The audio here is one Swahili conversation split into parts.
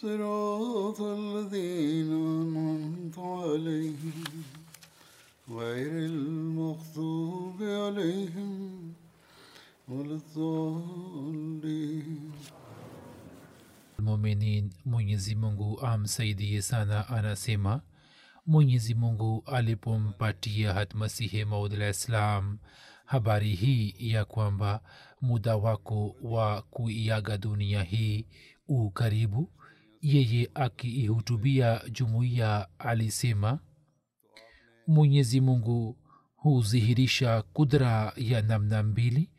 صراط الذين أنعمت عليهم غير المغضوب عليهم ولا الضالين muminin mwenyezi mungu amsaidie sana anasema mwenyezi mungu alipompatia hatmasihi maud islam habari hii ya kwamba muda wako wa kuiaga dunia hii u karibu yeye akiihutubia jumuiya alisema mwenyezi mungu hudhihirisha kudra ya namna mbili.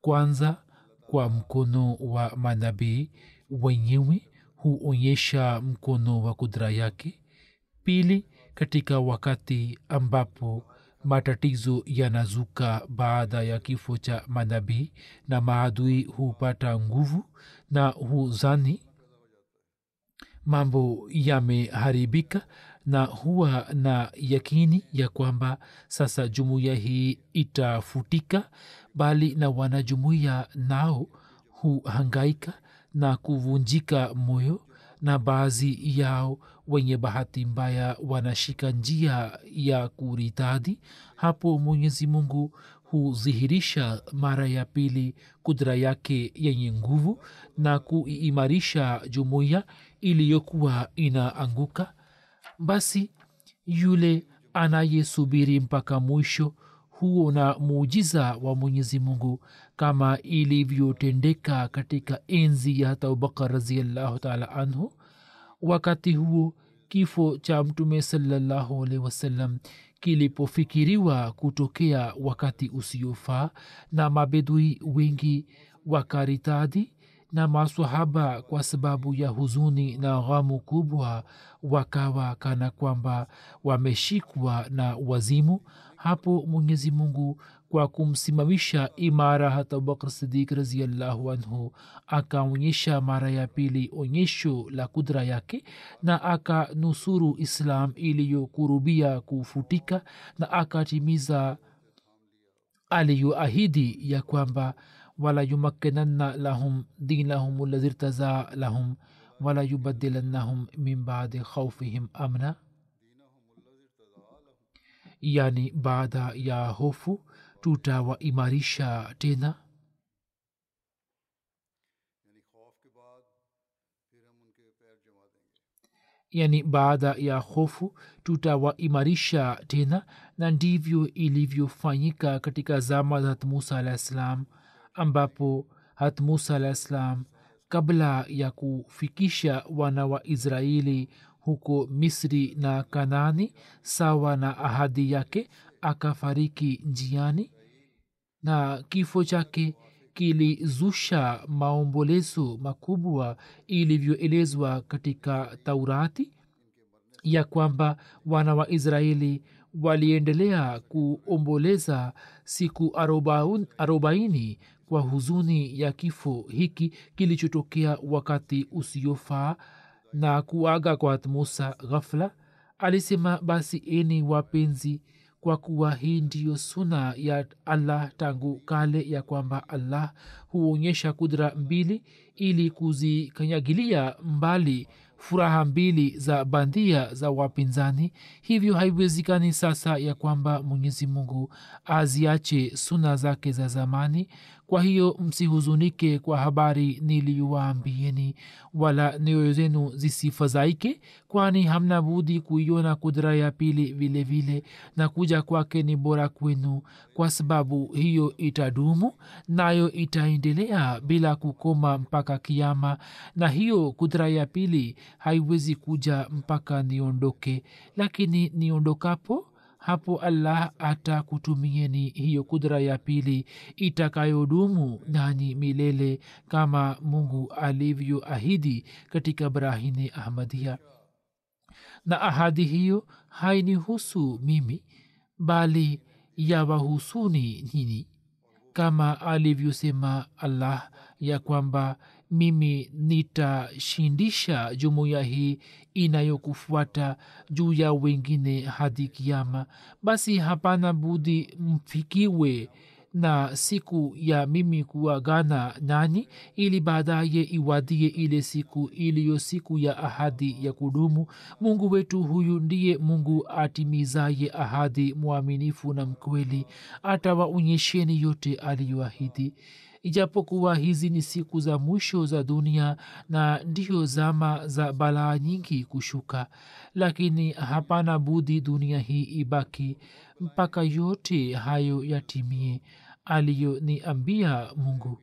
Kwanza kwa mkono wa manabii wenyewe huonyesha mkono wa kudra yake. Pili katika wakati ambapo matatizo yanazuka baada ya kifo cha manabii na maadui hupata nguvu na huzani mambo yameharibika na huwa na yakini ya kwamba sasa jumuiya hii itafutika bali na wanajumuiya nao huhangaika na kuvunjika moyo na baadhi yao wenye bahati mbaya wanashika njia ya kuritadi hapo mwenyezi mungu hudhihirisha mara ya pili kudra yake yenye nguvu na kuiimarisha jumuiya iliyokuwa inaanguka basi yule anayesubiri mpaka mwisho huo na muujiza wa mwenyezi mungu kama ilivyotendeka katika enzi ya hata abubakar raziallahu taala anhu wakati huo kifo cha mtume salallahu alaihi wasallam kilipofikiriwa kutokea wakati usiofaa na mabedui wengi wakaritadi na masahaba kwa sababu ya huzuni na ghamu kubwa wakawa kana kwamba wameshikwa na wazimu. Hapo mwenyezi mungu kwa kumsimamisha imara hata abubakr sidik raziallahu anhu akaonyesha mara ya pili onyesho la kudra yake na akanusuru islam iliyokurubia kufutika na akatimiza aliyoahidi ya kwamba wala yumakkinanna lahum dinahum lazi irtaza lahum wala yubadilannahum min badi khaufihim amna yani baada ya hofu tutawaimarisha tena yani baada ya hofu tutawaimarisha tena na ndivyo ilivyofanyika katika zama za musa alah ssalam ambapo hat musa alah ssalam kabla ya kufikisha wana wa israeli huko misri na kanani sawa na ahadi yake akafariki njiani na kifo chake kilizusha maombolezo makubwa ilivyoelezwa katika taurati ya kwamba wana wa israeli waliendelea kuomboleza siku arobaini kwa huzuni ya kifo hiki kilichotokea wakati usiofaa na kuaga kwa musa ghafla alisema basi eni wapenzi kwa kuwa hii ndiyo suna ya allah tangu kale ya kwamba allah huonyesha kudra mbili ili kuzikanyagilia mbali furaha mbili za bandia za wapinzani hivyo haiwezekani sasa ya kwamba mwenyezi mungu aziache suna zake za zamani kwa hiyo msihuzunike kwa habari niliyowaambieni wala nioyo zenu zisifadhaike kwani hamna budi kuiona kudra ya pili vile vile na kuja kwake ni bora kwenu. Kwa sababu hiyo itadumu nayo itaendelea bila kukoma mpaka kiama na hiyo kudra ya pili haiwezi kuja mpaka niondoke. Lakini niondokapo hapo allah atakutumieni hiyo kudra ya pili itakayodumu nani milele kama mungu alivyoahidi katika brahini ahmadia na ahadi hiyo hainihusu mimi bali yawahusuni nyini kama alivyosema allah ya kwamba mimi nitashindisha jumuiya hii inayokufuata juu ya wengine hadi kiama basi hapana budi mfikiwe na siku ya mimi kuagana nani ili baadaye iwadie ile siku iliyo siku ya ahadi ya kudumu. Mungu wetu huyu ndiye mungu atimizaye ahadi mwaminifu na mkweli atawaonyesheni yote aliyoahidi ijapokuwa hizi ni siku za mwisho za dunia na ndiyo zama za balaa nyingi kushuka lakini hapana budi dunia hii ibaki mpaka yote hayo yatimie aliyoniambia mungu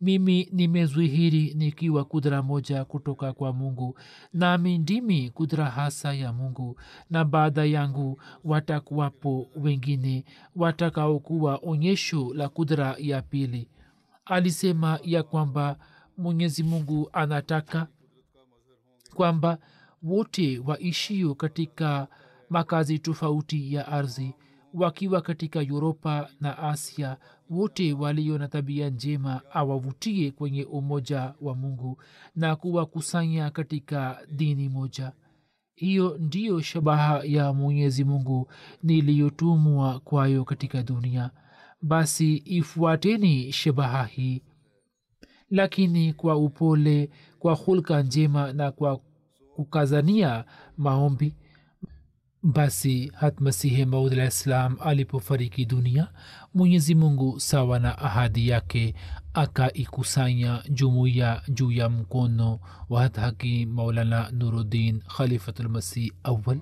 mimi nimezwihiri nikiwa kudra moja kutoka kwa mungu. Nami ndimi kudra hasa ya mungu. Na baada yangu watakuwapo wengine watakaokuwa onyesho la kudra ya pili. Alisema ya kwamba mwenyezi mungu anataka kwamba wote waishio katika makazi tofauti ya ardhi wakiwa katika uropa na asia wote walio na tabia njema awavutie kwenye umoja wa mungu na kuwakusanya katika dini moja. Hiyo ndiyo shabaha ya mwenyezi mungu niliyotumwa kwayo katika dunia. Basi ifuateni shabaha hii. Lakini kwa upole kwa hulka njema na kwa kukazania maombi basi hat masihi maud alah ssalam alipofariki dunia mwenyezi mungu sawa na ahadi yake akaikusanya jumuiya juu ya mkono wa hathaki maulana nuruddin khalifatulmasih awal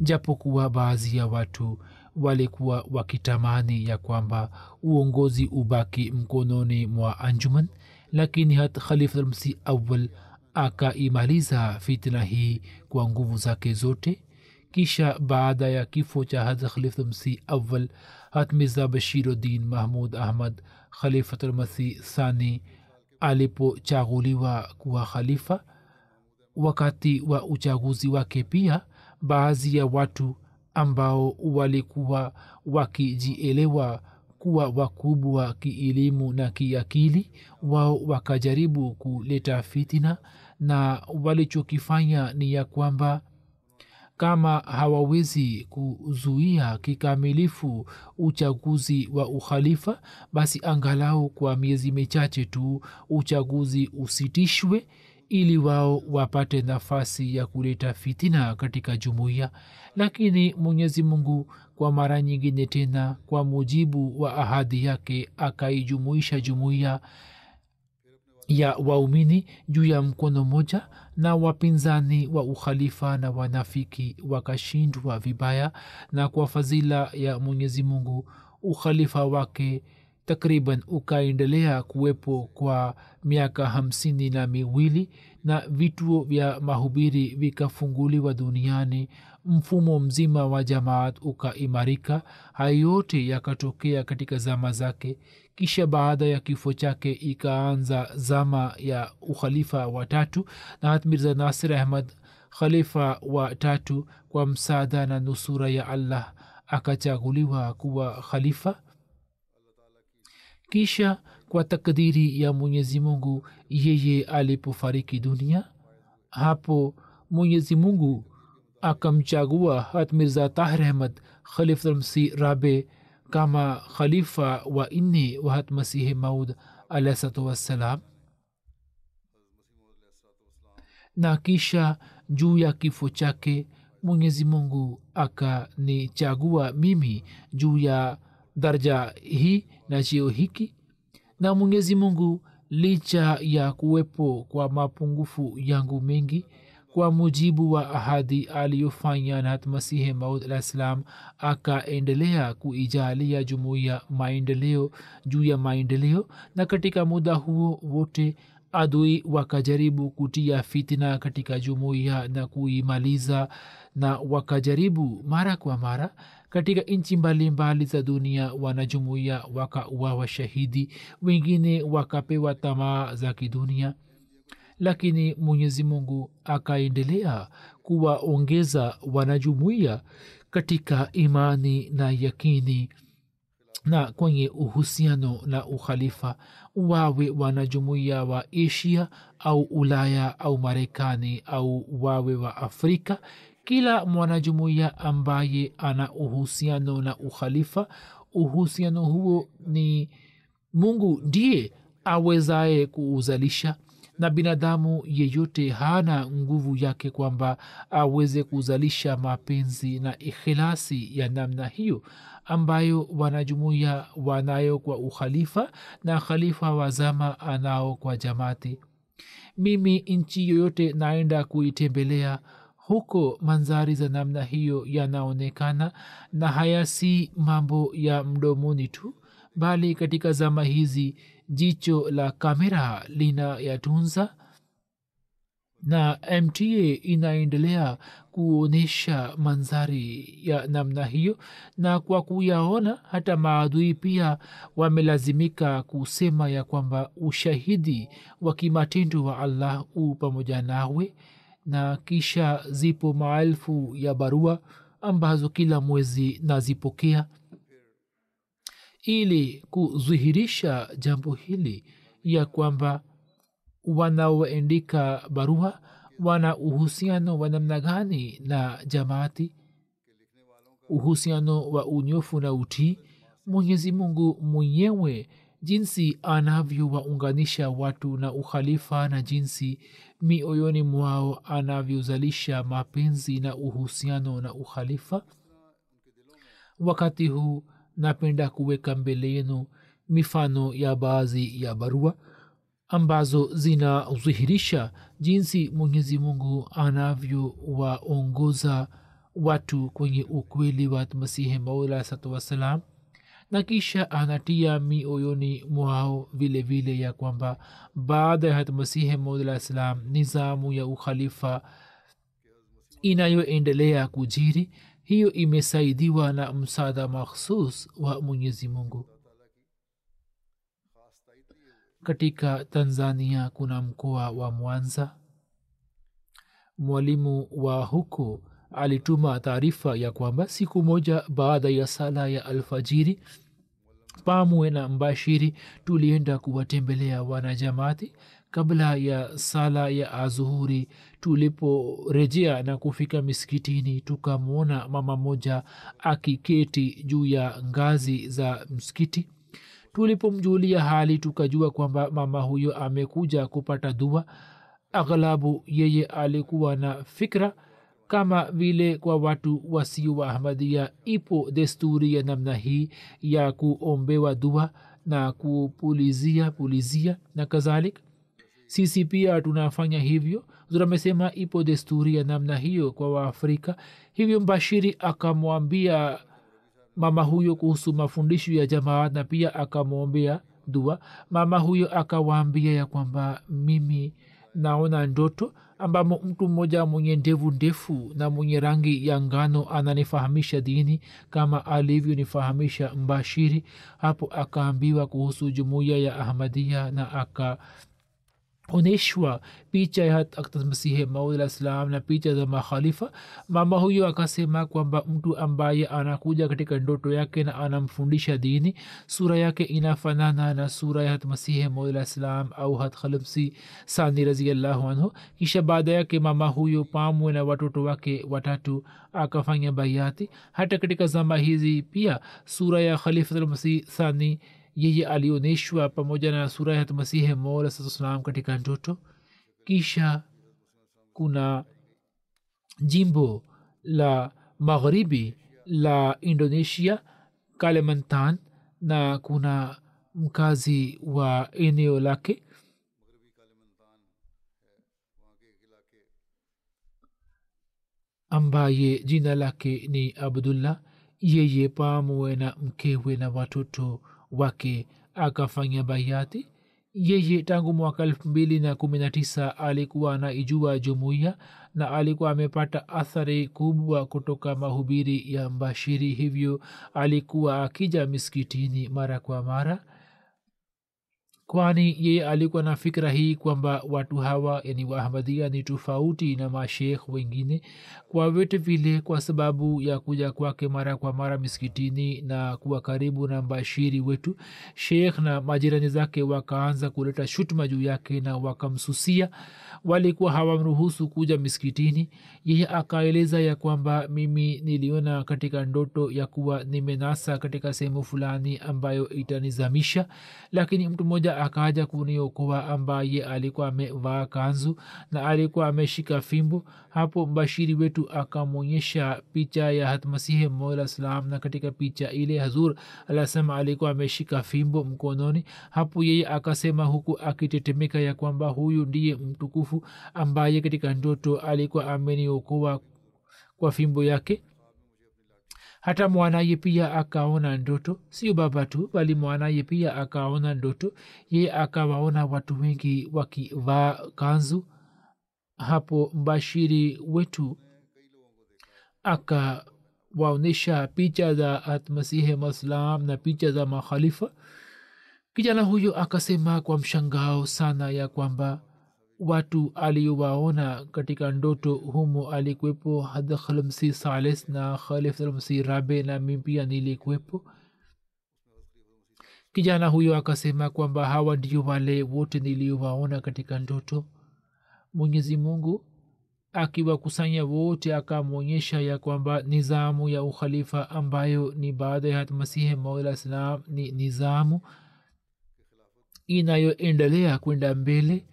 japokuwa baadhi ya watu walikuwa wakitamani ya kwamba uongozi ubaki mkononi mwa anjuman lakini hat khalifatulmasih awal akaimaliza fitna hii kwa nguvu zake zote kisha baada ya kifo cha hadrat khalifulmasih awal hatmiza bashiruddin mahmud ahmad khalifatulmasih sani alipochaguliwa kuwa khalifa. Wakati wa uchaguzi wake pia baadhi ya watu ambao walikuwa wakijielewa kuwa wakubwa kielimu na kiakili wao wakajaribu kuleta fitina na walichokifanya ni ya kwamba kama hawawezi kuzuia kikamilifu uchaguzi wa ukhalifa basi angalau kwa miezi michache tu uchaguzi usitishwe ili wao wapate nafasi ya kuleta fitina katika jumuiya. Lakini mwenyezi mungu kwa mara nyingine tena kwa mujibu wa ahadi yake akaijumuisha jumuiya ya waumini juu ya mkono mmoja na wapinzani wa ukhalifa na wanafiki wakashindwa vibaya na kwa fadhila ya mwenyezi mungu ukhalifa wake takriban ukaendelea kuwepo kwa miaka hamsini na miwili na vituo vya mahubiri vikafunguliwa duniani. Mfumo mzima wa jamaat ukaimarika. Hayo yote yakatokea katika zama zake kisha baada ya kifo chake ikaanza zama ya ukhalifa wa tatu na hat mirza nasir ahmad khalifa wa tatu kwa msaada na nusura ya allah akachaguliwa kuwa khalifa. Kisha kwa takdiri ya mwenyezi mungu yeye alipofariki dunia hapo mwenyezi mungu akamchagua hat mirza tahir ahmad khalifulmsi rabe kama khalifa wa nne wa hat masihi maud alahsalatu wassalam. Na kisha juu ya kifo chake mwenyezi mungu akanichagua mimi juu ya daraja hii na cheo hiki. Na mwenyezi mungu licha ya kuwepo kwa mapungufu yangu mengi kwa mujibu wa ahadi aliyofanya nat masihi maud alah ssalam akaendelea kuijalia jumuiya maendeleo juu ya maendeleo na katika muda huo wote adui wakajaribu kutia fitina katika jumuiya na kuimaliza na wakajaribu mara kwa mara katika nchi mbalimbali za dunia wanajumuiya wakauawa shahidi wengine wakapewa tamaa za kidunia lakini mwenyezi mungu akaendelea kuwaongeza wanajumuiya katika imani na yakini na kwenye uhusiano na ukhalifa wawe wanajumuiya wa asia au ulaya au marekani au wawe wa afrika kila mwanajumuiya ambaye ana uhusiano na ukhalifa uhusiano huo ni mungu ndiye awezaye kuuzalisha na binadamu yeyote hana nguvu yake kwamba aweze kuzalisha mapenzi na ikhilasi ya namna hiyo ambayo wanajumuiya wanayo kwa ukhalifa na khalifa wa zama anao kwa jamati mimi nchi yoyote naenda kuitembelea huko manzari za namna hiyo yanaonekana na haya si mambo ya mdomoni tu bali katika zama hizi jicho la kamera lina yatunza na mta inaendelea kuonyesha mandhari ya namna hiyo. Na kwa kuyaona hata maadui pia wamelazimika kusema ya kwamba ushahidi wa kimatendo wa allah u pamoja nawe. Na kisha zipo maelfu ya barua ambazo kila mwezi nazipokea ili kudhihirisha jambo hili ya kwamba wanaoendika barua wana uhusiano wa namna gani na jamaati uhusiano wa unyofu na utii mwenyezi mungu mwenyewe jinsi anavyowaunganisha watu na ukhalifa na jinsi mioyoni mwao anavyozalisha mapenzi na uhusiano na ukhalifa. Wakati huu napenda kuweka mbele yenu mifano ya baadhi ya barua ambazo zinadhihirisha jinsi mwenyezi mungu anavyowaongoza watu kwenye ukweli wa masihi maula satu wassalam na kisha anatia mioyoni mwao vile vile ya kwamba baada ya masihi maudalah salam nizamu ya ukhalifa inayoendelea kujiri hiyo imesaidiwa na msaada makhsus wa mwenyezi mungu. Katika tanzania kuna mkoa wa mwanza. Mwalimu wa huko alituma taarifa ya kwamba siku moja baada ya sala ya alfajiri pamwe na mbashiri tulienda kuwatembelea wanajamaati kabla ya sala ya azuhuri tuliporejea na kufika miskitini tukamwona mama moja akiketi juu ya ngazi za msikiti. Tulipomjulia hali tukajua kwamba mama huyo amekuja kupata dua. Aghlabu yeye alikuwa na fikra kama vile kwa watu wasio wa ahmadia ipo desturi ya namna hii ya kuombewa dua na kupulizia pulizia na kadhalik sisi pia tunafanya hivyo amesema ipo desturi ya namna hiyo kwa waafrika hivyo mbashiri akamwambia mama huyo kuhusu mafundisho ya jamaa na pia akamwombea dua. Mama huyo akawaambia ya kwamba mimi naona ndoto ambamo mtu mmoja mwenye ndevu ndefu na mwenye rangi ya ngano ananifahamisha dini kama alivyonifahamisha mbashiri. Hapo akaambiwa kuhusu jumuiya ya ahmadia na aka onyeshwa picha ya masihi maud salam na picha za makhalifa mama huyo akasema kwamba mtu ambaye anakuja katika ndoto yake na anamfundisha dini sura yake inafanana na sura ya masihi maud salam au hat khalmsi sani raziallahu anhu. Kisha baada yake mama huyo pamwe na watoto wake watatu akafanya baiati hata katika zama hizi pia sura ya khalifatulmasih sani yeye alioneshwa pamoja na sura ya masihi mola salam katika ndoto. Kisha kuna jimbo la magharibi la indonesia kalimantan na kuna mkazi wa eneo lake. Ambaye jina lake ni abdullah. Yeye pamoja na mkewe na watoto wake akafanya bayati yeye tangu mwaka elfu mbili na kumi na tisa alikuwa anaijua jumuiya na alikuwa amepata athari kubwa kutoka mahubiri ya mbashiri. Hivyo alikuwa akija miskitini mara kwa mara kwani yeye alikuwa na fikira hii kwamba watu hawa yani waahmadia ni tofauti na mashekh wengine kwa vyote vile kwa sababu ya kuja kwake mara kwa mara miskitini na kuwa karibu na mbashiri wetu. Shekh na majirani zake wakaanza kuleta shutuma juu yake na wakamsusia. Walikuwa hawamruhusu kuja miskitini yeye akaeleza ya kwamba mimi niliona katika ndoto ya kuwa nimenasa katika sehemu fulani ambayo itanizamisha. Lakini mtu mmoja akaja kuniokoa ambaye alikuwa amevaa kanzu na alikuwa ameshika fimbo. Hapo mbashiri wetu akamwonyesha picha ya hatmasihi mola salam na katika picha ile hazur alasema alikuwa ameshika fimbo mkononi. Hapo yeye akasema huku akitetemeka ya kwamba huyu ndiye mtukufu ambaye katika ndoto alikuwa ameniokoa kwa fimbo yake hata mwanaye pia akaona ndoto. Sio baba tu bali mwanaye pia akaona ndoto. Ye akawaona watu wengi wakivaa kanzu. Hapo mbashiri wetu akawaonyesha picha za atmasihi maslam na picha za makhalifa. Kijana huyo akasema kwa mshangao sana ya kwamba watu aliowaona katika ndoto humo alikuwepo hadhalmsi sales na khalif rabe na mi pia nilikuwepo. Kijana huyo akasema kwamba hawa ndio wale wote niliowaona katika ndoto. Mwenyezi mungu akiwakusanya wote akamwonyesha ya kwamba nizamu ya ukhalifa ambayo ni baada ya masihi maula salam ni nizamu inayoendelea kwenda mbele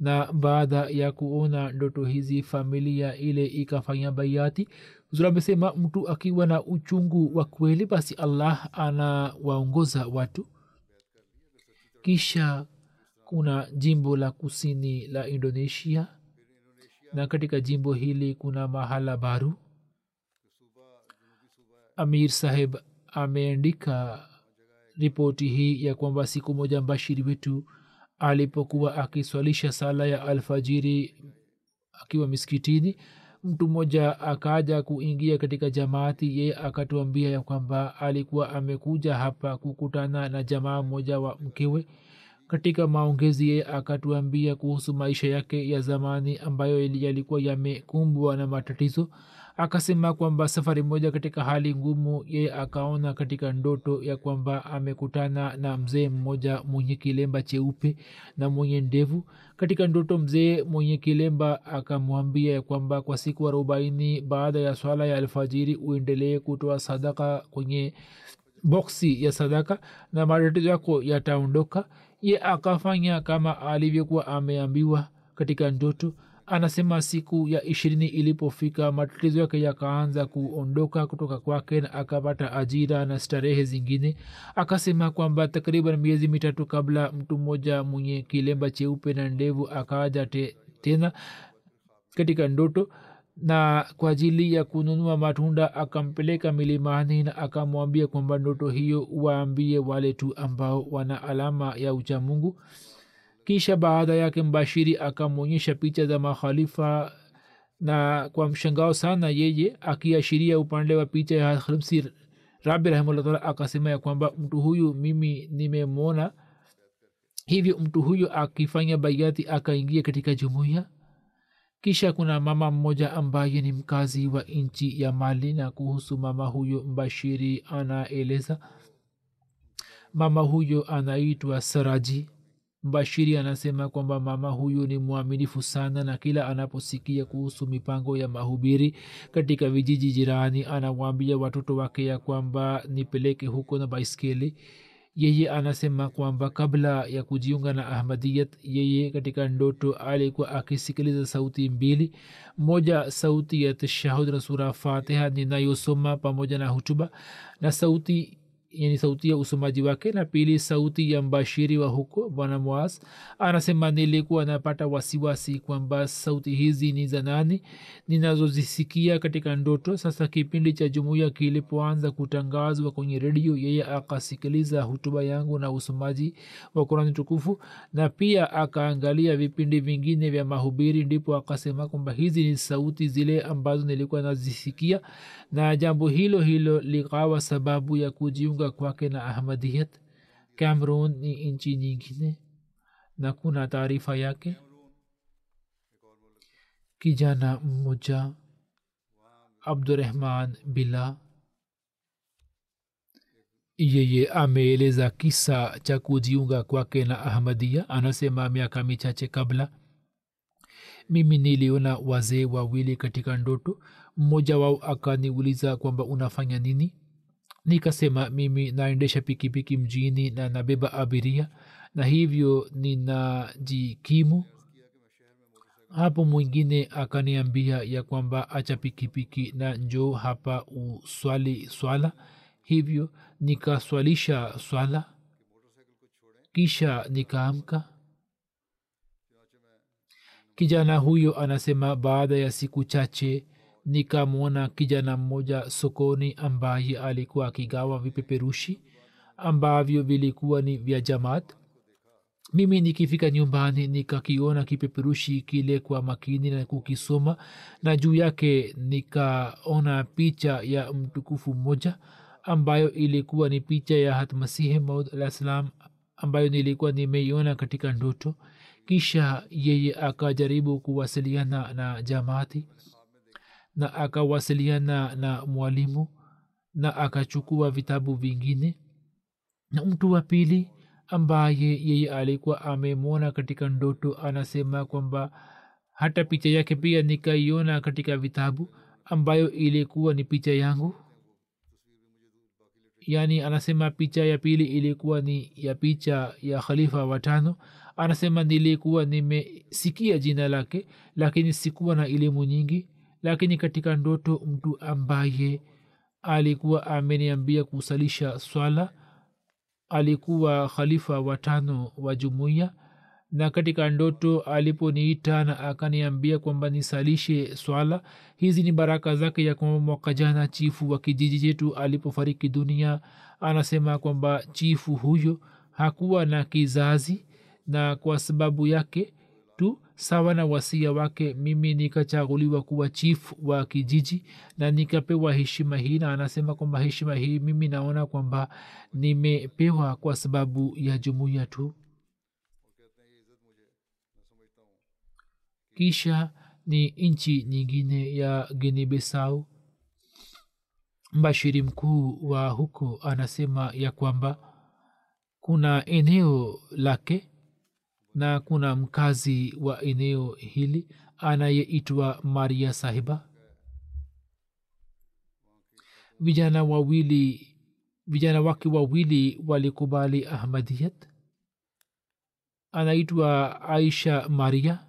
na baada ya kuona ndoto hizi familia ile ikafanya baiati zura amesema mtu akiwa na uchungu wa kweli basi allah anawaongoza watu. Kisha kuna jimbo la kusini la indonesia na katika jimbo hili kuna mahala baru. Amir saheb ameandika ripoti hii ya kwamba siku moja mbashiri wetu alipokuwa akiswalisha sala ya alfajiri akiwa miskitini mtu mmoja akaja kuingia katika jamaati yeye akatuambia ya kwamba alikuwa amekuja hapa kukutana na jamaa mmoja wa mkewe katika maongezi ye akatuambia kuhusu maisha yake ya zamani ambayo yalikuwa yamekumbwa na matatizo akasema kwamba safari moja katika hali ngumu ye akaona katika ndoto ya kwamba amekutana na mzee mmoja mwenye kilemba cheupe na mwenye ndevu. Katika ndoto mzee mwenye kilemba akamwambia ya kwamba kwa siku arobaini baada ya swala ya alfajiri uendelee kutoa sadaka kwenye boksi ya sadaka na matatizo yako yataondoka ye akafanya kama alivyokuwa ameambiwa katika ndoto. Anasema siku ya ishirini ilipofika matatizo yake yakaanza kuondoka kutoka kwake na akapata ajira na starehe zingine. Akasema kwamba takriban miezi mitatu kabla mtu mmoja mwenye kilemba cheupe na ndevu akaja te, tena katika ndoto na kwa ajili ya kununua matunda akampeleka milimani na akamwambia kwamba ndoto hiyo waambie wale tu ambao wana alama ya uchamungu kisha baada yake mbashiri akamwonyesha picha za makhalifa na kwa mshangao sana yeye akiashiria upande wa picha ya khamsi rabi rahimahullah akasema ya kwamba mtu huyu mimi nimemwona. Hivyo mtu huyu akifanya baiati akaingia katika jumuiya kisha kuna mama mmoja ambaye ni mkazi wa nchi ya mali na kuhusu mama huyo mbashiri anaeleza mama huyo anaitwa saraji. Mbashiri anasema kwamba mama huyu ni mwaminifu sana na kila anaposikia kuhusu mipango ya mahubiri katika vijiji jirani anawaambia watoto wake ya kwamba nipeleke huko na baiskeli yeye anasema kwamba kabla ya kujiunga na ahmadiyat yeye katika ndoto alikuwa akisikiliza sauti mbili. Moja sauti ya tashahud na sura fatiha ninayosoma pamoja na hutuba na sauti yani sauti ya usomaji wake na pili sauti ya mbashiri wa huko bwana mwas anasema nilikuwa napata wasiwasi kwamba sauti hizi ni za nani? Ninazozisikia katika ndoto. Sasa kipindi cha jumuiya kilipoanza kutangazwa kwenye redio yeye akasikiliza hutuba yangu na usomaji wa kurani tukufu na pia akaangalia vipindi vingine vya mahubiri. Ndipo akasema kwamba hizi ni sauti zile ambazo nilikuwa nazisikia na jambo hilo hilo likawa sababu ya kujiunga kwake na ahmadiyat cameron ni nchi nyingine. Na kuna taarifa yake? Kijana mmoja abdurahman bila. Yeye ameeleza kisa cha kujiunga kwake na ahmadia anasema miaka michache kabla mimi niliona wazee wawili katika ndoto. Mmoja wao akaniuliza kwamba unafanya nini nikasema mimi naendesha pikipiki mjini na nabeba abiria na hivyo ninajikimu. Hapo mwingine akaniambia ya kwamba acha pikipiki na njoo hapa uswali swala. Hivyo nikaswalisha swala kisha nikaamka. Kijana huyo anasema baada ya siku chache nikamwona kijana mmoja sokoni ambaye alikuwa akigawa vipeperushi ambavyo vilikuwa ni vya jamaat. Mimi nikifika nyumbani nikakiona kipeperushi kile kwa makini na kukisoma na juu yake nikaona picha ya mtukufu mmoja ambayo ilikuwa ni picha ya hatmasihi maud alah ambayo nilikuwa nimeiona katika ndoto. Kisha yeye akajaribu kuwasiliana na jamaati na akawasiliana na mwalimu na akachukua vitabu vingine. Na mtu wa pili ambaye yeye alikuwa amemwona katika ndoto anasema kwamba hata picha yake pia nikaiona katika vitabu ambayo ilikuwa ni picha yangu. Yaani anasema picha ya pili ilikuwa ni ya picha ya khalifa watano anasema nilikuwa nimesikia jina lake lakini sikuwa na elimu nyingi lakini katika ndoto mtu ambaye alikuwa ameniambia kusalisha swala alikuwa khalifa watano wa jumuiya na katika ndoto aliponiita na akaniambia kwamba nisalishe swala hizi ni baraka zake ya kwamba mwaka jana chifu wa kijiji chetu alipofariki dunia anasema kwamba chifu huyo hakuwa na kizazi na kwa sababu yake sawa na wasia wake mimi nikachaguliwa kuwa chief wa kijiji na nikapewa heshima hii na anasema kwamba heshima hii mimi naona kwamba nimepewa kwa sababu ya jumuiya tu. Kisha ni nchi nyingine ya ginibesau mbashiri mkuu wa huko anasema ya kwamba kuna eneo lake na kuna mkazi wa eneo hili anayeitwa maria sahiba. Vijana wawili vijana wake wawili walikubali ahmadiyat. Anaitwa aisha maria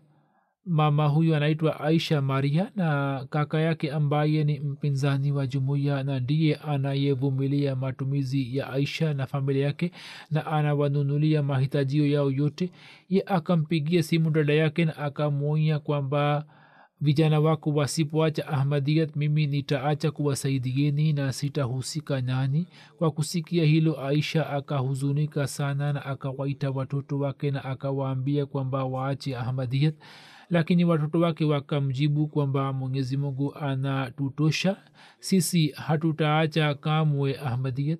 mama huyu anaitwa aisha maria na kaka yake ambaye ni mpinzani wa jumuiya na ndiye anayevumilia matumizi ya aisha na familia yake na anawanunulia mahitajio yao yote. Ye akampigia simu dada yake na akamwonya kwamba vijana wako wasipoacha ahmadiyat mimi nitaacha kuwasaidieni na sitahusika nani. Kwa kusikia hilo aisha akahuzunika sana na akawaita watoto wake na akawaambia kwamba waache ahmadiyat lakini watoto wake wakamjibu kwamba mwenyezi mungu anatutosha. Sisi hatutaacha kamwe ahmadiyat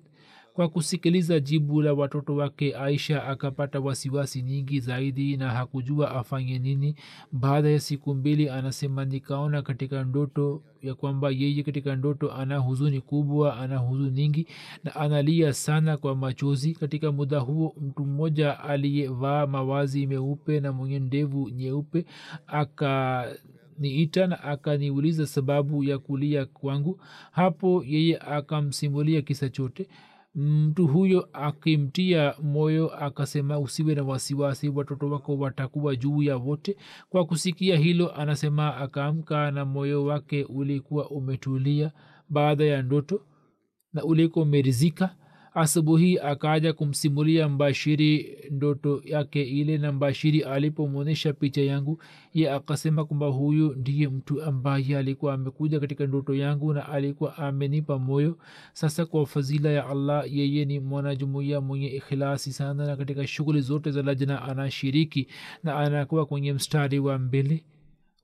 kwa kusikiliza jibu la watoto wake aisha akapata wasiwasi nyingi zaidi na hakujua afanye nini. Baada ya siku mbili anasema nikaona katika ndoto ya kwamba yeye katika ndoto ana huzuni kubwa ana huzuni nyingi na analia sana kwa machozi. Katika muda huo mtu mmoja aliyevaa mawazi meupe na mwenye ndevu nyeupe aka niita na akaniuliza sababu ya kulia kwangu. Hapo yeye akamsimulia kisa chote mtu huyo akimtia moyo akasema usiwe na wasiwasi watoto wako watakuwa juu ya wote. Kwa kusikia hilo anasema akaamka na moyo wake ulikuwa umetulia baada ya ndoto na ulikuwa umerizika asubuhi akaja kumsimulia mbashiri ndoto yake ile na mbashiri alipomwonyesha picha yangu. Ye akasema kwamba huyu ndiye mtu ambaye alikuwa amekuja katika ndoto yangu na alikuwa amenipa moyo. Sasa kwa fadhila ya allah yeye ni mwanajumuia mwenye ikhilasi sana na katika shughuli zote za lajna anashiriki na anakuwa kwenye mstari wa mbele.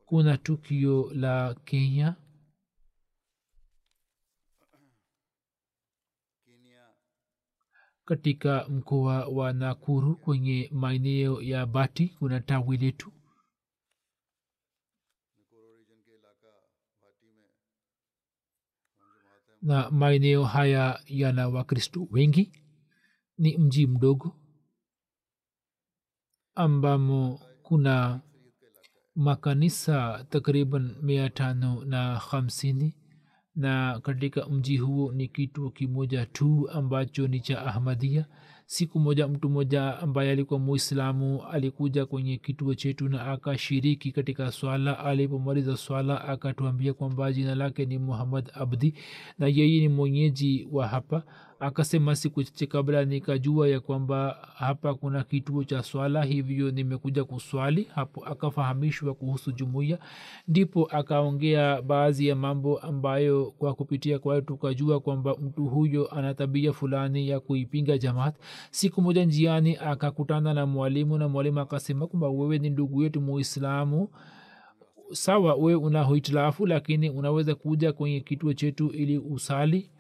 Kuna tukio la kenya katika mkoa wa nakuru kwenye maeneo ya bati kuna tawi letu. Na maeneo haya yana wakristo wengi. Ni mji mdogo ambamo kuna makanisa takriban mia tano na hamsini na katika mji huo ni kituo kimoja tu ambacho ni cha ahmadia siku moja mtu mmoja ambaye alikuwa muislamu alikuja kwenye kituo chetu na akashiriki katika swala. Alipomaliza swala akatuambia kwamba jina lake ni muhammad abdi na yeye ni mwenyeji wa hapa akasema siku chache kabla nikajua ya kwamba hapa kuna kituo cha swala hivyo nimekuja kuswali. Hapo akafahamishwa kuhusu jumuiya. Ndipo akaongea baadhi ya mambo ambayo kwa kupitia kwayo tukajua kwamba mtu huyo ana tabia fulani ya kuipinga jamaat. Siku moja njiani akakutana na mwalimu na mwalimu akasema kwamba wewe ni ndugu yetu muislamu. Sawa wewe una hitilafu lakini unaweza kuja kwenye kituo chetu ili usali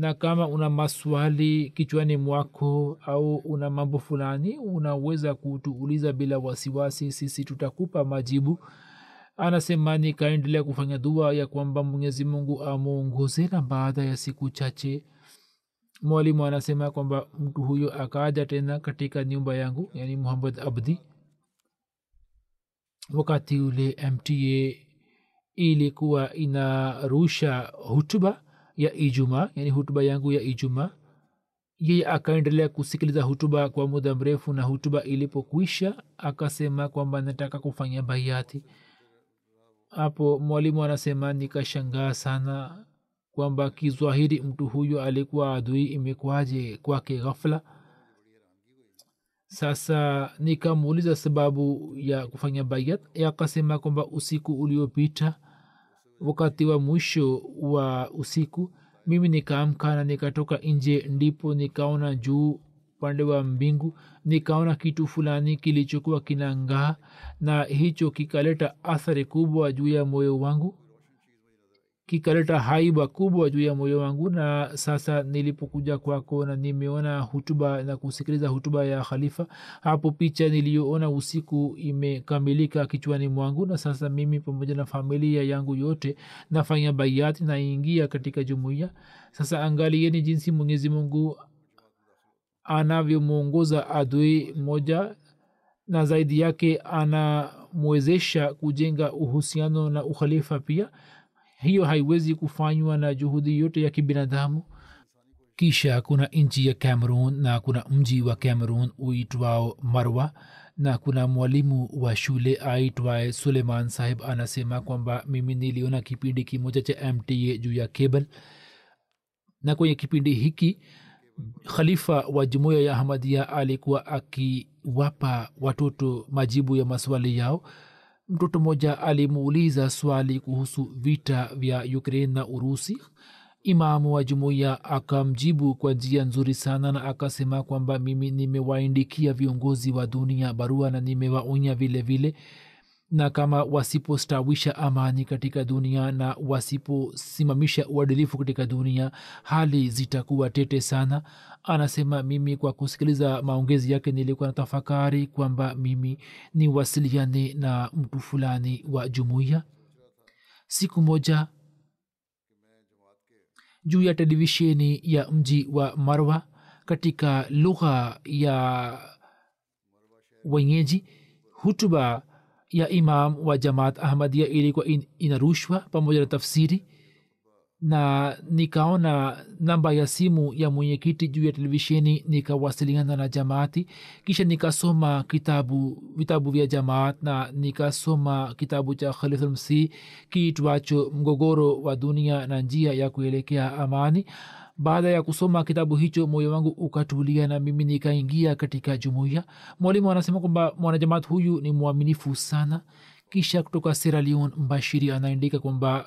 na kama una maswali kichwani mwako au una mambo fulani unaweza kutuuliza bila wasiwasi sisi tutakupa majibu. Anasema nikaendelea kufanya dua ya kwamba mwenyezi mungu amwongoze na baada ya siku chache. Mwalimu anasema kwamba mtu huyo akaja tena katika nyumba yangu yani muhammad abdi wakati ule mta ilikuwa inarusha hutuba ya ijumaa yani hutuba yangu ya ijumaa yeye akaendelea kusikiliza hutuba kwa muda mrefu na hutuba ilipokwisha akasema kwamba nataka kufanya baiati hapo mwalimu anasema nikashangaa sana kwamba kizwahiri mtu huyo alikuwa adui imekwaje kwake ghafla? Sasa nikamuuliza sababu ya kufanya bayat akasema kwamba usiku uliopita wakati wa mwisho wa usiku mimi nikaamka na nikatoka nje ndipo nikaona juu upande wa mbingu nikaona kitu fulani kilichokuwa kinangaa na hicho kikaleta athari kubwa juu ya moyo wangu kikaleta haiba kubwa juu ya moyo wangu. Na sasa nilipokuja kwako na nimeona hutuba na kusikiliza hutuba ya khalifa hapo picha niliyoona usiku imekamilika kichwani mwangu. Na sasa mimi pamoja na familia yangu yote nafanya baiati naingia katika jumuiya. Sasa angalieni jinsi mwenyezi mungu anavyomwongoza adui moja na zaidi yake anamwezesha kujenga uhusiano na ukhalifa pia hiyo haiwezi kufanywa na juhudi yote ya kibinadamu. Kisha kuna nchi ya cameron na kuna mji wa cameron uitwao marwa na kuna mwalimu wa shule aitwaye suleiman sahib anasema kwamba mimi niliona kipindi kimoja cha mta juu ya cable. Na kwenye kipindi hiki khalifa wa jumuiya ya ahmadia alikuwa akiwapa watoto majibu ya maswali yao mtoto mmoja alimuuliza swali kuhusu vita vya ukraine na urusi. Imamu wa jumuiya akamjibu kwa njia nzuri sana na akasema kwamba mimi nimewaindikia viongozi wa dunia barua na nimewaonya vile vile na kama wasipostawisha amani katika dunia na wasiposimamisha uadilifu katika dunia hali zitakuwa tete sana. Anasema mimi kwa kusikiliza maongezi yake nilikuwa na tafakari kwamba mimi ni wasiliane na mtu fulani wa jumuiya. Siku moja juu ya televisheni ya mji wa marwa katika lugha ya wenyeji hutuba ya imam wa jamaat ahmadia ilikuwa in, inarushwa pamoja na tafsiri. Na nikaona namba ya simu ya mwenyekiti juu ya televisheni nikawasiliana na jamaati. Kisha nikasoma kitabu vitabu vya jamaat na nikasoma kitabu cha khalifulmsi kiitwacho mgogoro wa dunia na njia ya kuelekea amani baada ya kusoma kitabu hicho moyo wangu ukatulia na mimi nikaingia katika jumuiya. Mwalimu anasema kwamba mwanajamaat huyu ni mwaminifu sana. Kisha kutoka seralion mbashiri anaandika kwamba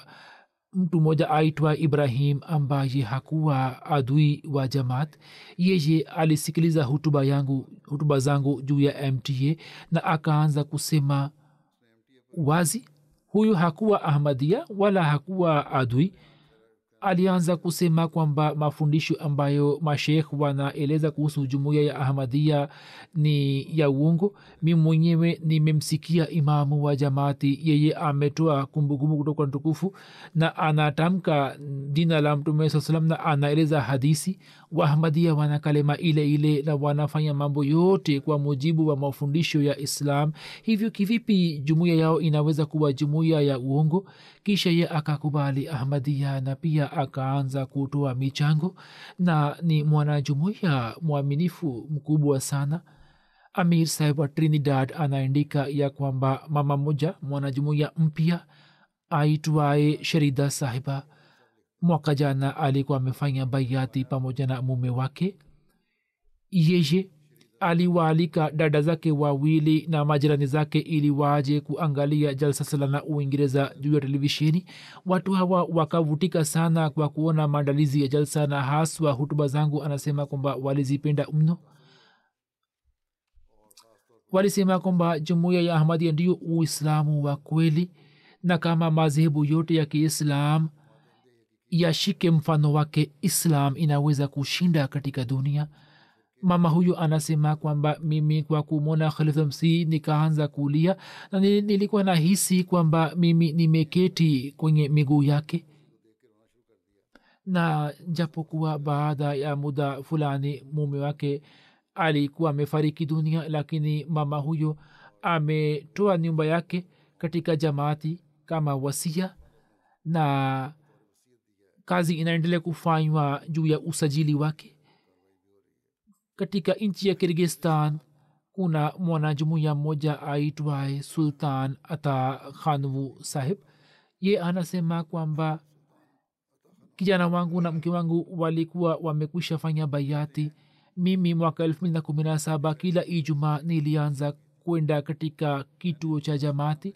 mtu mmoja aitwa ibrahim ambaye hakuwa adui wa jamaat yeye alisikiliza hutuba yangu hutuba zangu juu ya mta na akaanza kusema wazi huyu hakuwa ahmadia wala hakuwa adui alianza kusema kwamba mafundisho ambayo mashekh wanaeleza kuhusu jumuiya ya ahmadia ni ya uongo. Mi mwenyewe nimemsikia imamu wa jamaati yeye ametoa kumbukumbu kutoka ntukufu na anatamka jina la mtume saa salam na anaeleza hadisi waahmadia wana kalema ile ile na wanafanya mambo yote kwa mujibu wa mafundisho ya islam. Hivyo kivipi jumuiya yao inaweza kuwa jumuiya ya uongo? Kisha ye akakubali ahmadia na pia akaanza kutoa michango. Na ni mwanajumuiya mwaminifu mkubwa sana. Amir saheb wa trinidad anaandika ya kwamba mama moja mwanajumuiya mpya aitwaye sherida sahiba mwaka jana alikuwa amefanya baiati pamoja na mume wake. Yeye aliwaalika dada zake wawili na majirani zake ili waje kuangalia jalsa salana uingereza juu ya televisheni. Watu hawa wakavutika sana kwa kuona maandalizi ya jalsa na haswa hutuba zangu anasema kwamba walizipenda mno. Walisema kwamba jumuiya ya ahmadia ndio uislamu wa kweli na kama madhehebu yote ya kiislam yashike mfano wake islam inaweza kushinda katika dunia. Mama huyu anasema kwamba mimi kwa kumwona khalifamsi nikaanza kulia na nilikuwa na hisi kwamba mimi nimeketi kwenye miguu yake. Na japokuwa baada ya muda fulani mume wake alikuwa amefariki dunia lakini mama huyo ametoa nyumba yake katika jamaati kama wasia na kazi inaendelea kufanywa juu ya usajili wake. Katika nchi ya kirgistan kuna mwanajumuya mmoja aitwaye sultan ata khanvu sahib. Ye anasema kwamba kijana wangu na mke wangu walikuwa wamekwisha fanya bayati. Mimi mwaka elfu mbili na kumi na saba kila ijumaa nilianza kwenda katika kituo cha jamaati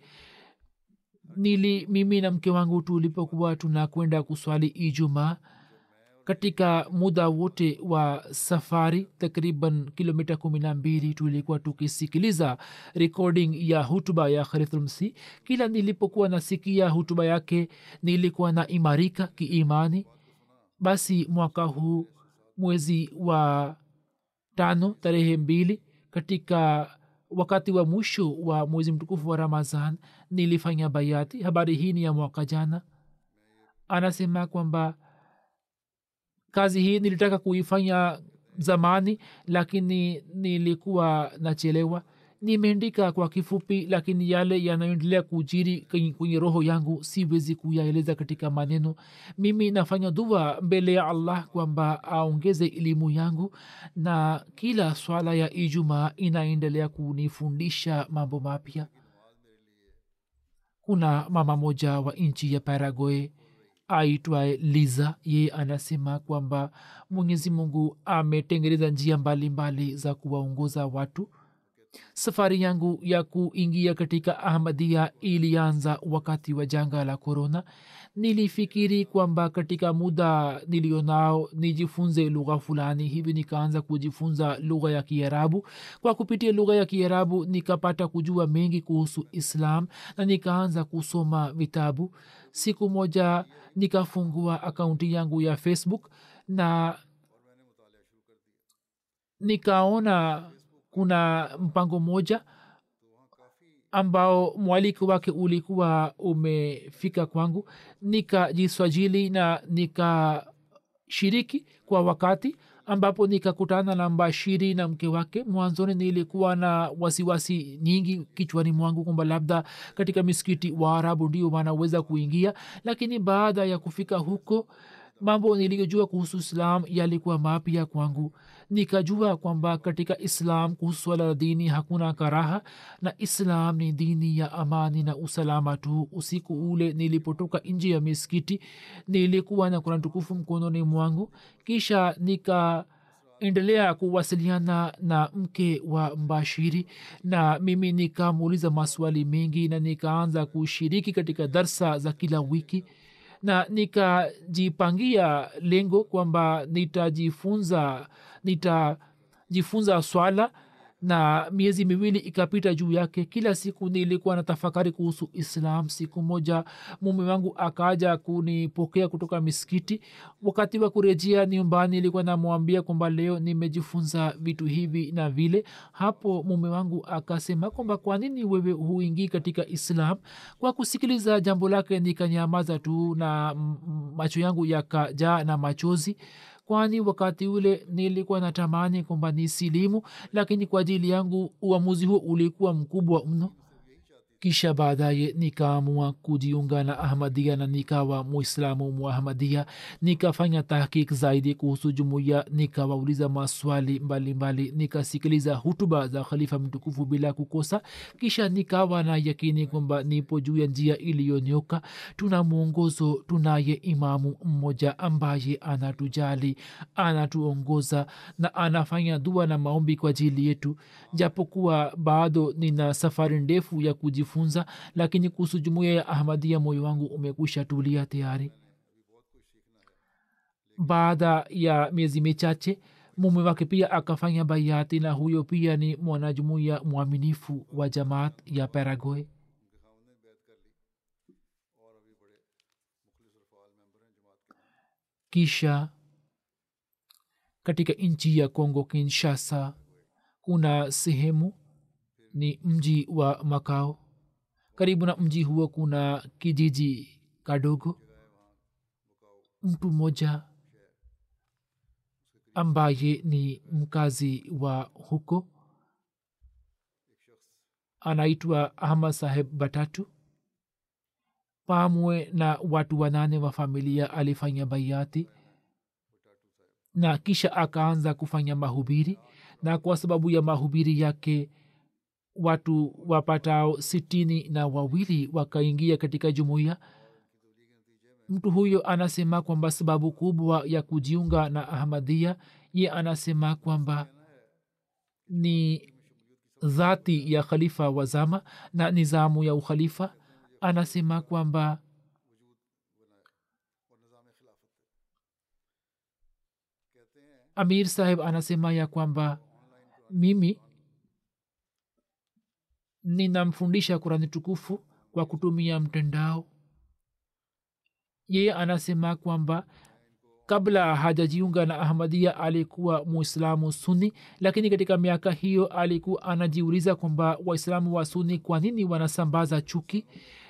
nili mimi na mke wangu tulipokuwa tunakwenda kuswali ijumaa katika muda wote wa safari takriban kilomita kumi na mbili tulikuwa tukisikiliza recording ya hutuba ya kharithulmsi kila nilipokuwa nasikia hutuba yake nilikuwa na imarika kiimani. Basi mwaka huu mwezi wa tano tarehe mbili katika wakati wa mwisho wa mwezi mtukufu wa ramazan nilifanya bayati. Habari hii ni ya mwaka jana. Anasema kwamba kazi hii nilitaka kuifanya zamani lakini nilikuwa nachelewa nimeandika kwa kifupi lakini yale yanayoendelea kujiri kwenye roho yangu siwezi kuyaeleza katika maneno. Mimi nafanya dua mbele ya allah kwamba aongeze elimu yangu na kila swala ya ijumaa inaendelea kunifundisha mambo mapya. Kuna mama moja wa nchi ya paragoe aitwae liza. Ye anasema kwamba mwenyezi mungu ametengeneza njia mbalimbali mbali za kuwaongoza watu safari yangu ya kuingia katika ahmadia ilianza wakati wa janga la korona nilifikiri kwamba katika muda nilionao nijifunze lugha fulani. Hivi nikaanza kujifunza lugha ya kiarabu. Kwa kupitia lugha ya kiarabu nikapata kujua mengi kuhusu islam na nikaanza kusoma vitabu. Siku moja nikafungua akaunti yangu ya facebook na nikaona kuna mpango mmoja ambao mwaliko wake ulikuwa umefika kwangu. Nikajiswajili na nikashiriki kwa wakati ambapo nikakutana na mbashiri na mke wake. Mwanzoni nilikuwa na wasiwasi nyingi kichwani mwangu kwamba labda katika misikiti waarabu ndio wanaweza kuingia lakini baada ya kufika huko mambo niliyojua kuhusu islam yalikuwa mapya kwangu. Nikajua kwamba katika islam kuhusu swala la dini hakuna karaha na islam ni dini ya amani na usalama tu. Usiku ule nilipotoka nje ya miskiti nilikuwa na kurani mkononi mwangu. Kisha nika endelea kuwasiliana na mke wa mbashiri na mimi nikamuuliza maswali mengi na nikaanza kushiriki katika darsa za kila wiki na nikajipangia lengo kwamba nitajifunza nitajifunza swala na miezi miwili ikapita juu yake kila siku nilikuwa na tafakari kuhusu islam. Siku moja mume wangu akaja kunipokea kutoka miskiti wakati wa kurejea nyumbani nilikuwa namwambia kwamba leo nimejifunza vitu hivi na vile. Hapo mume wangu akasema kwamba kwa nini wewe huingii katika islam? Kwa kusikiliza jambo lake nikanyamaza tu na macho yangu yakajaa na machozi kwani wakati ule nilikuwa natamani kwamba ni silimu lakini kwa ajili yangu uamuzi huo ulikuwa mkubwa mno kisha baadaye nikaamua kujiunga na ahmadia na nikawa muislamu muahmadia nikafanya tahkik zaidi kuhusu jumuiya nikawauliza maswali mbalimbali nikasikiliza hutuba za khalifa mtukufu bila kukosa. Kisha nikawa na yakini kwamba nipo juu ya njia iliyonyoka tuna mwongozo tunaye imamu mmoja ambaye anatujali anatuongoza na anafanya dua na maombi kwa ajili yetu. Japokuwa bado nina safari ndefu ya kujifunza lakini kuhusu jumuiya ya ahmadia moyo wangu umekwisha tulia tayari. Baada ya miezi michache mume wake pia akafanya baiati na huyo pia ni mwanajumuiya mwaminifu wa jamaat ya paragoe kisha katika nchi ya kongo kinshasa kuna sehemu ni mji wa makao karibu na mji huo kuna kijiji kadogo. Mtu mmoja ambaye ni mkazi wa huko. Anaitwa ahmad saheb batatu. Pamwe na watu wanane wa familia alifanya baiati na kisha akaanza kufanya mahubiri. Na kwa sababu ya mahubiri yake watu wapatao sitini na wawili wakaingia katika jumuiya. Mtu huyo anasema kwamba sababu kubwa ya kujiunga na ahmadia ye anasema kwamba ni dhati ya khalifa wa zama na nizamu ya ukhalifa. Anasema kwamba amir saheb anasema ya kwamba mimi ninamfundisha kurani tukufu kwa kutumia mtandao. Yeye anasema kwamba kabla hajajiunga na ahmadia alikuwa muislamu suni lakini katika miaka hiyo alikuwa anajiuliza kwamba waislamu wa suni kwa nini wanasambaza chuki?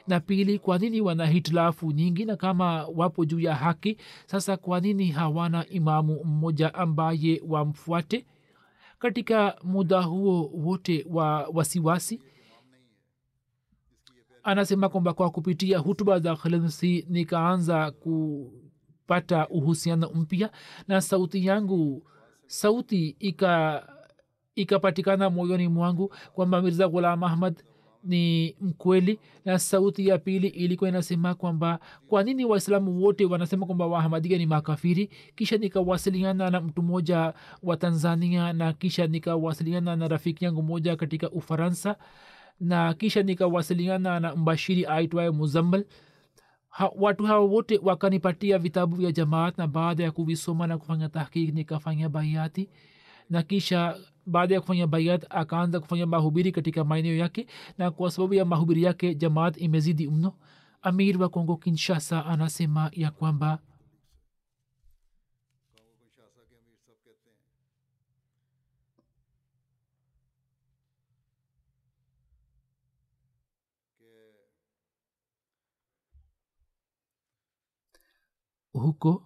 Na pili kwa nini wana hitilafu nyingi na kama wapo juu ya haki sasa kwa nini hawana imamu mmoja ambaye wamfuate? Katika muda huo wote wa wasiwasi anasema kwamba kwa kupitia hutuba za khalensi nikaanza kupata uhusiano mpya na sauti yangu. Sauti ika ikapatikana moyoni mwangu kwamba mirza ghulam ahmad ni mkweli na sauti ya pili ilikuwa inasema kwamba kwa nini waislamu wote wanasema kwamba wahamadia ni makafiri? Kisha nikawasiliana na mtu mmoja wa tanzania na kisha nikawasiliana na rafiki yangu moja katika ufaransa na kisha nikawasiliana na mbashiri aitwaye muzammal ha, watu hawa wote wakanipatia vitabu vya jamaat na baada ya kuvisoma na kufanya tahkik nikafanya baiati na kisha baada ya kufanya baiat akaanza kufanya mahubiri katika maeneo yake. Na kwa sababu ya mahubiri yake jamaat imezidi mno. Amir wa kongo kinshasa anasema ya kwamba huko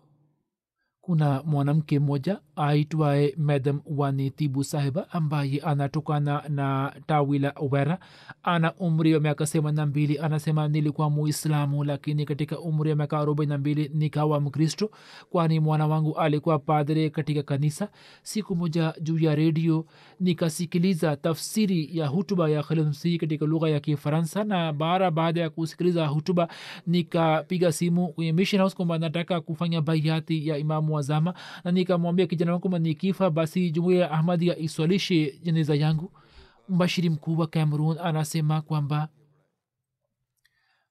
kuna mwanamke mmoja aitwaye madam wanitibu sahiba ambaye anatokana na tawi la wera ana umri wa miaka themanini na mbili anasema nilikuwa muislamu lakini katika umri wa miaka arobaini mbili nikawa mkristo kwani mwana wangu alikuwa padre katika kanisa. Siku moja juu ya redio nikasikiliza tafsiri ya hutuba ya khalmsi katika lugha ya kifaransa na bara baada ya kusikiliza hutuba nikapiga simu kwenye mission house kwamba nataka kufanya baiati ya imamu wazama na nikamwambia kijana wangu kwamba nikifa basi jumuia ya ahmadia iswalishe jeneza yangu. Mbashiri mkuu wa cameron anasema kwamba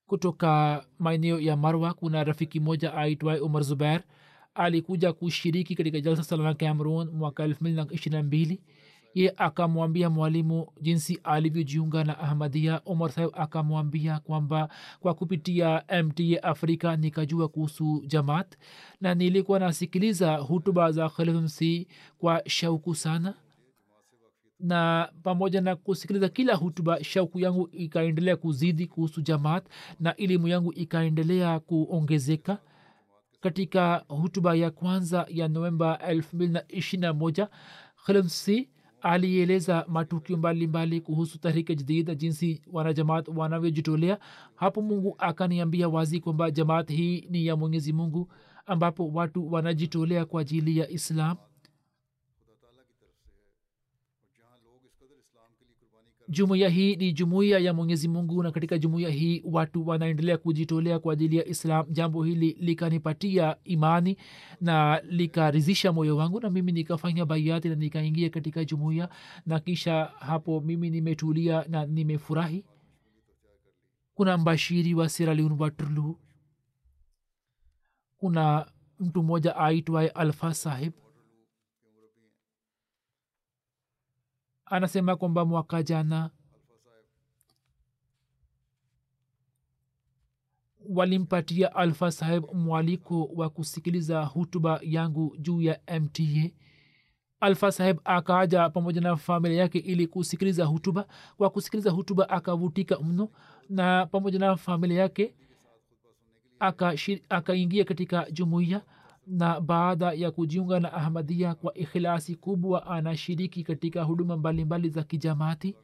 kutoka maeneo ya marwa kuna rafiki moja aitwae umar zubair. Alikuja kushiriki katika jalsa salana cameron mwaka elfu mbili na ishiri na mbili ye akamwambia mwalimu jinsi alivyojiunga na ahmadia umar saheb akamwambia kwamba kwa kupitia mta afrika nikajua kuhusu jamaat na nilikuwa nasikiliza hutuba za khalifmsi kwa shauku sana. Na pamoja na kusikiliza kila hutuba shauku yangu ikaendelea kuzidi kuhusu jamaat na elimu yangu ikaendelea kuongezeka. Katika hutuba ya kwanza ya novemba 221 khalmsi alieleza matukio mbalimbali kuhusu tahrika jadid jinsi wanajamaat wanavyojitolea. Hapo mungu akaniambia wazi kwamba jamaat hii ni ya mwenyezi mungu ambapo watu wanajitolea kwa ajili ya islam jumuiya hii ni jumuiya ya mwenyezi mungu na katika jumuiya hii watu wanaendelea kujitolea kwa ajili ya islam. Jambo hili likanipatia imani na likarizisha moyo wangu na mimi nikafanya baiati na nikaingia katika jumuiya. Na kisha hapo mimi nimetulia na nimefurahi. Kuna mbashiri wa sieraleon waterloo. Kuna mtu mmoja aitwaye alfa sahib anasema kwamba mwaka jana walimpatia alfa saheb mwaliko wa kusikiliza hutuba yangu juu ya mta alfa saheb akaja pamoja na familia yake ili kusikiliza hutuba. Kwa kusikiliza hutuba akavutika mno na pamoja na familia yake akaingia aka katika jumuiya na baada ya kujiunga na ahmadia kwa ikhilasi kubwa anashiriki katika huduma mbalimbali za kijamaati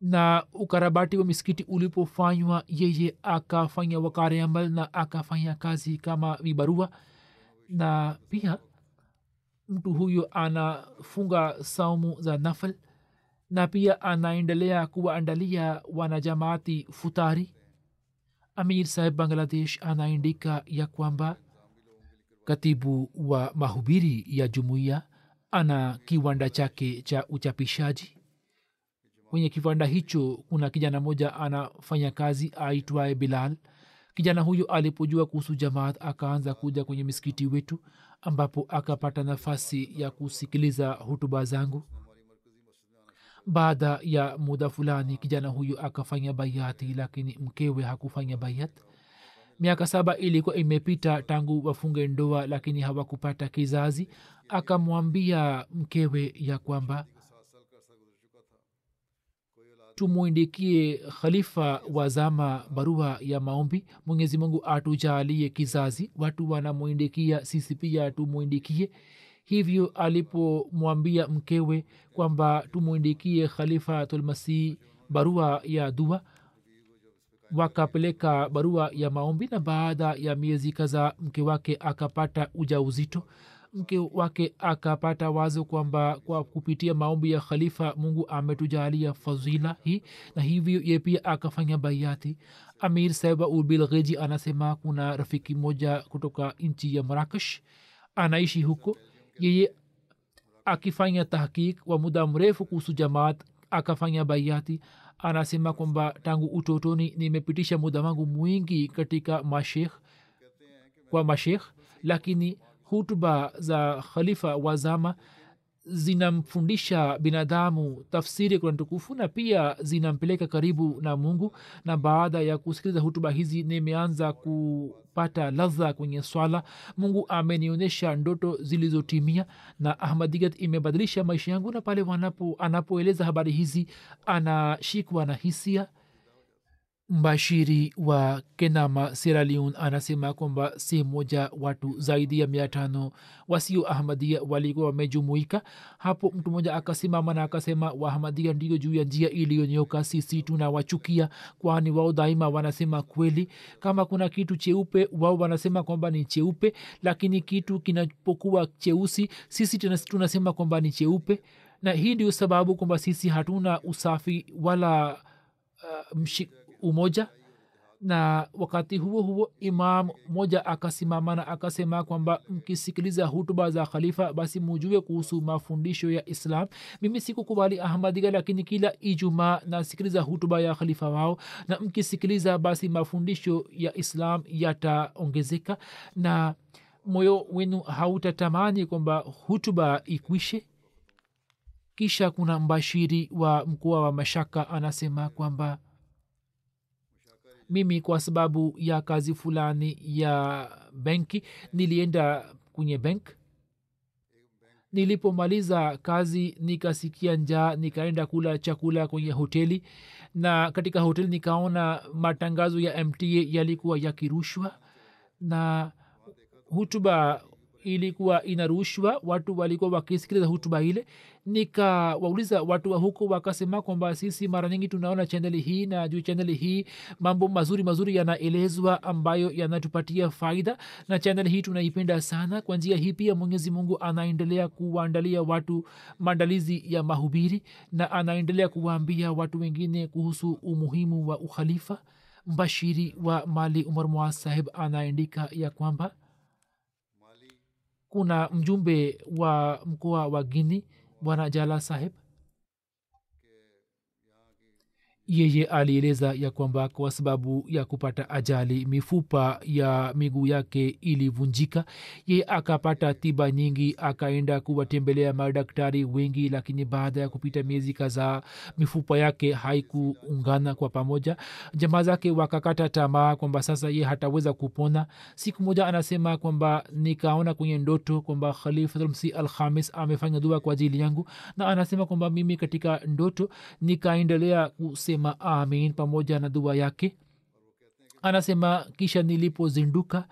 na ukarabati wa misikiti ulipofanywa yeye akafanya wakare amal na akafanya kazi kama vibarua. Na pia mtu huyo anafunga saumu za nafal na pia anaendelea kuwaandalia wanajamaati futari amir saib bangladesh anaandika ya kwamba katibu wa mahubiri ya jumuiya ana kiwanda chake cha uchapishaji. Kwenye kiwanda hicho kuna kijana moja anafanya kazi aitwaye bilal. Kijana huyo alipojua kuhusu jamaat akaanza kuja kwenye misikiti wetu ambapo akapata nafasi ya kusikiliza hutuba zangu baada ya muda fulani kijana huyu akafanya baiati lakini mkewe hakufanya baiat miaka saba ilikuwa imepita tangu wafunge ndoa lakini hawakupata kizazi. Akamwambia mkewe ya kwamba tumwindikie khalifa wa zama barua ya maombi. Mwenyezi mungu atujalie kizazi. Watu wanamwindikia sisi pia tumwindikie hivyo alipomwambia mkewe kwamba tumwindikie khalifatulmasih barua ya dua wakapeleka barua ya maombi na baada ya miezi kadhaa mke wake akapata uja uzito mke wake akapata wazo kwamba kwa kupitia maombi ya khalifa mungu ametujalia fadhila hii na hivyo ye pia akafanya baiati amir saiba ubilgheji anasema kuna rafiki moja kutoka nchi ya marakesh anaishi huko yeye akifanya tahkik wa muda mrefu kuhusu jamaat akafanya baiati anasema kwamba tangu utotoni nimepitisha muda wangu mwingi katika mashekh kwa mashekh lakini hutuba za khalifa wa zama zinamfundisha binadamu tafsiri ya kurani tukufu na pia zinampeleka karibu na mungu. Na baada ya kusikiliza hutuba hizi nimeanza kupata ladha kwenye swala. Mungu amenionyesha ndoto zilizotimia na ahmadigat imebadilisha maisha yangu. Na pale wanapo anapoeleza habari hizi anashikwa na hisia mbashiri wa kenama seraliun anasema kwamba sehemu moja watu zaidi ya mia tano wasio ahmadia walikuwa wamejumuika. Hapo mtu mmoja akasimama na akasema waahmadia ndio juu ya njia iliyonyoka sisi tunawachukia kwani wao daima wanasema kweli. Kama kuna kitu cheupe wao wanasema kwamba ni cheupe lakini kitu kinapokuwa cheusi sisi tunasema kwamba ni cheupe. Na hii ndio sababu kwamba sisi hatuna usafi wala uh, mshi, umoja. Na wakati huo huo imam moja akasimama na akasema kwamba mkisikiliza hutuba za khalifa basi mujue kuhusu mafundisho ya islam. Mimi sikukubali ahmadiga lakini kila ijumaa nasikiliza hutuba ya khalifa wao. Na mkisikiliza basi mafundisho ya islam yataongezeka. Na moyo wenu hautatamani kwamba hutuba ikwishe. Kisha kuna mbashiri wa mkoa wa mashaka anasema kwamba mimi kwa sababu ya kazi fulani ya benki nilienda kwenye benk nilipomaliza kazi nikasikia njaa nikaenda kula chakula kwenye hoteli. Na katika hoteli nikaona matangazo ya mta yalikuwa yakirushwa. Na hutuba ilikuwa inarushwa watu walikuwa wakisikiliza hutuba ile. Nikawauliza watu wa huko wakasema kwamba sisi mara nyingi tunaona chaneli hii na juu chaneli hii mambo mazuri mazuri yanaelezwa ambayo yanatupatia faida na chaneli hii tunaipenda sana. Kwa njia hii pia mwenyezi mungu anaendelea kuwaandalia watu maandalizi ya mahubiri na anaendelea kuwaambia watu wengine kuhusu umuhimu wa ukhalifa. Mbashiri wa mali umar muaz anaandika ya kwamba kuna mjumbe wa mkoa wa gini bwana jala saheb yeye alieleza ya kwamba kwa sababu ya kupata ajali mifupa ya miguu yake ilivunjika. Ye akapata tiba nyingi akaenda kuwatembelea madaktari wengi lakini baada ya kupita miezi kadhaa mifupa yake haikuungana kwa pamoja. Jamaa zake wakakata tamaa kwamba sasa ye hataweza kupona. Siku moja anasema kwamba nikaona kwenye ndoto kwamba khalifatulmsi al amefanya dua kwa ajili yangu. Na anasema kwamba mimi katika ndoto nikaendelea kusema amin pamoja na dua yake. Anasema kisha nilipozinduka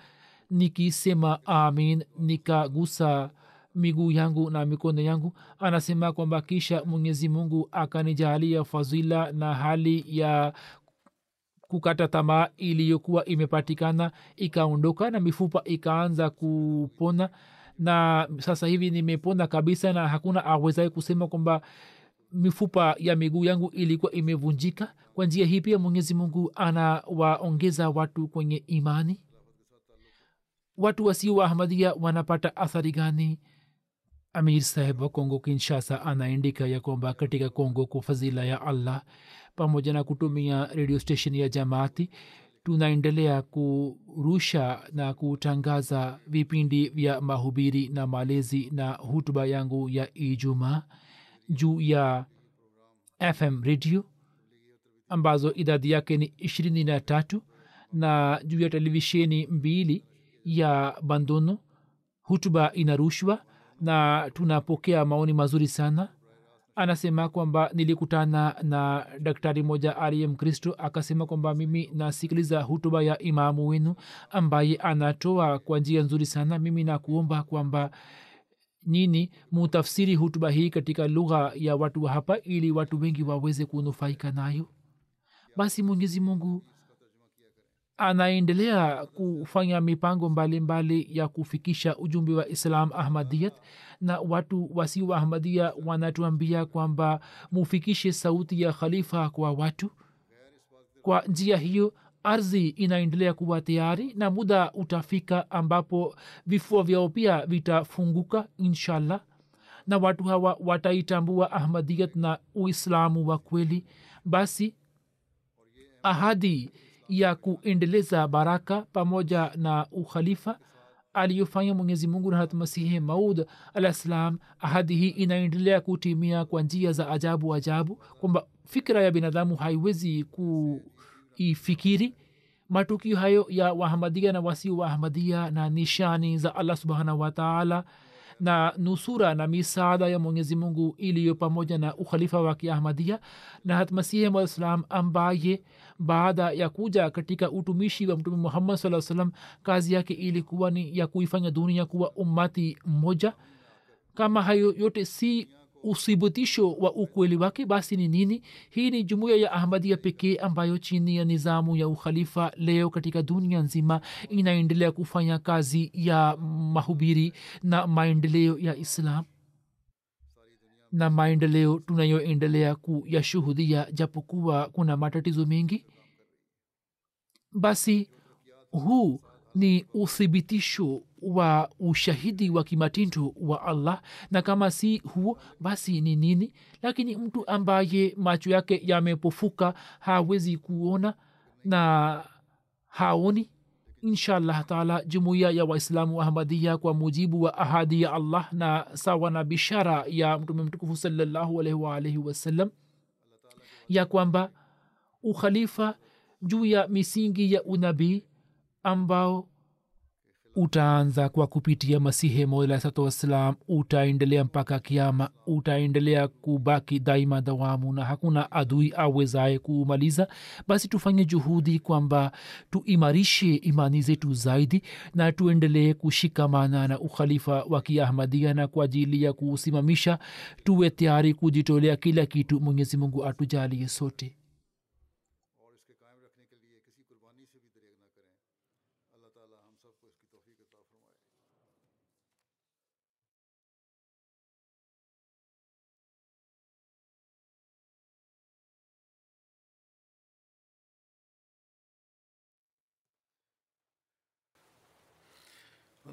nikisema amin nikagusa miguu yangu na mikono yangu. Anasema kwamba kisha mwenyezi mungu akanijalia fadhila na hali ya kukata tamaa iliyokuwa imepatikana ikaondoka na mifupa ikaanza kupona. Na sasa hivi nimepona kabisa na hakuna awezae kusema kwamba mifupa ya miguu yangu ilikuwa imevunjika. Kwa njia hii pia mwenyezi mungu anawaongeza watu kwenye imani. Watu wasio wa ahmadia wanapata athari gani? Amir saheb wa kongo kinshasa anaandika ya kwamba katika kongo kwa fadhila ya allah pamoja na kutumia radio station ya jamaati tunaendelea kurusha na kutangaza vipindi vya mahubiri na malezi na hutuba yangu ya ijumaa juu ya fm radio ambazo idadi yake ni ishirini na tatu na juu ya televisheni mbili ya bandono hutuba inarushwa na tunapokea maoni mazuri sana. Anasema kwamba nilikutana na daktari moja aliye mkristo akasema kwamba mimi nasikiliza hutuba ya imamu wenu ambaye anatoa kwa njia nzuri sana. Mimi nakuomba kwamba nini mutafsiri hutuba hii katika lugha ya watu wa hapa ili watu wengi waweze kunufaika nayo. Basi mwenyezi mungu anaendelea kufanya mipango mbalimbali mbali ya kufikisha ujumbe wa islam ahmadiyat na watu wasio wa ahmadia wanatuambia kwamba mufikishe sauti ya khalifa kwa watu. Kwa njia hiyo ardhi inaendelea kuwa tayari na muda utafika ambapo vifua vyao pia vitafunguka inshallah. Na watu hawa wataitambua ahmadiyat na uislamu wa kweli. Basi ahadi ya kuendeleza baraka pamoja na ukhalifa aliyofanya mwenyezi mungu na hatmasihi maud alah ssalam ahadi hii inaendelea kutimia kwa njia za ajabu ajabu kwamba fikra ya binadamu haiwezi kuifikiri matukio hayo ya wahamadia na wasio wa na nishani za allah subhanahu wataala na nusura na misaada ya mwenyezi mungu iliyo pamoja na ukhalifa wa kiahmadia na hatmasihi mwaislam ambaye baada ya kuja katika utumishi wa mtume muhammad saa salam kazi yake ilikuwa ni ya kuifanya dunia kuwa ummati mmoja. Kama hayo yote si uthibitisho wa ukweli wake basi ni nini? Hii ni jumuiya ya ahmadia pekee ambayo chini ya nizamu ya ukhalifa leo katika dunia nzima inaendelea kufanya kazi ya mahubiri na maendeleo ya islam. Na maendeleo tunayoendelea kuyashuhudia japokuwa kuna matatizo mengi. Basi huu ni uthibitisho wa ushahidi wa kimatindo wa allah. Na kama si huo basi ni nini? Lakini mtu ambaye macho yake yamepofuka hawezi kuona na haoni. Inshallah taala jumuiya ya waislamu ahmadia kwa mujibu wa ahadi ya allah na sawa na bishara ya mtume mtukufu salallahu alaihi wasallam ya kwamba ukhalifa juu ya misingi ya unabii ambao utaanza kwa kupitia masihi molasatu wassalam utaendelea mpaka kiama utaendelea kubaki daima dawamu na hakuna adui awezaye kuumaliza. Basi tufanye juhudi kwamba tuimarishe imani zetu zaidi na tuendelee kushikamana na ukhalifa wa kiahmadia na kwa ajili ya kuusimamisha tuwe tayari kujitolea kila kitu. Mwenyezi mungu atujalie sote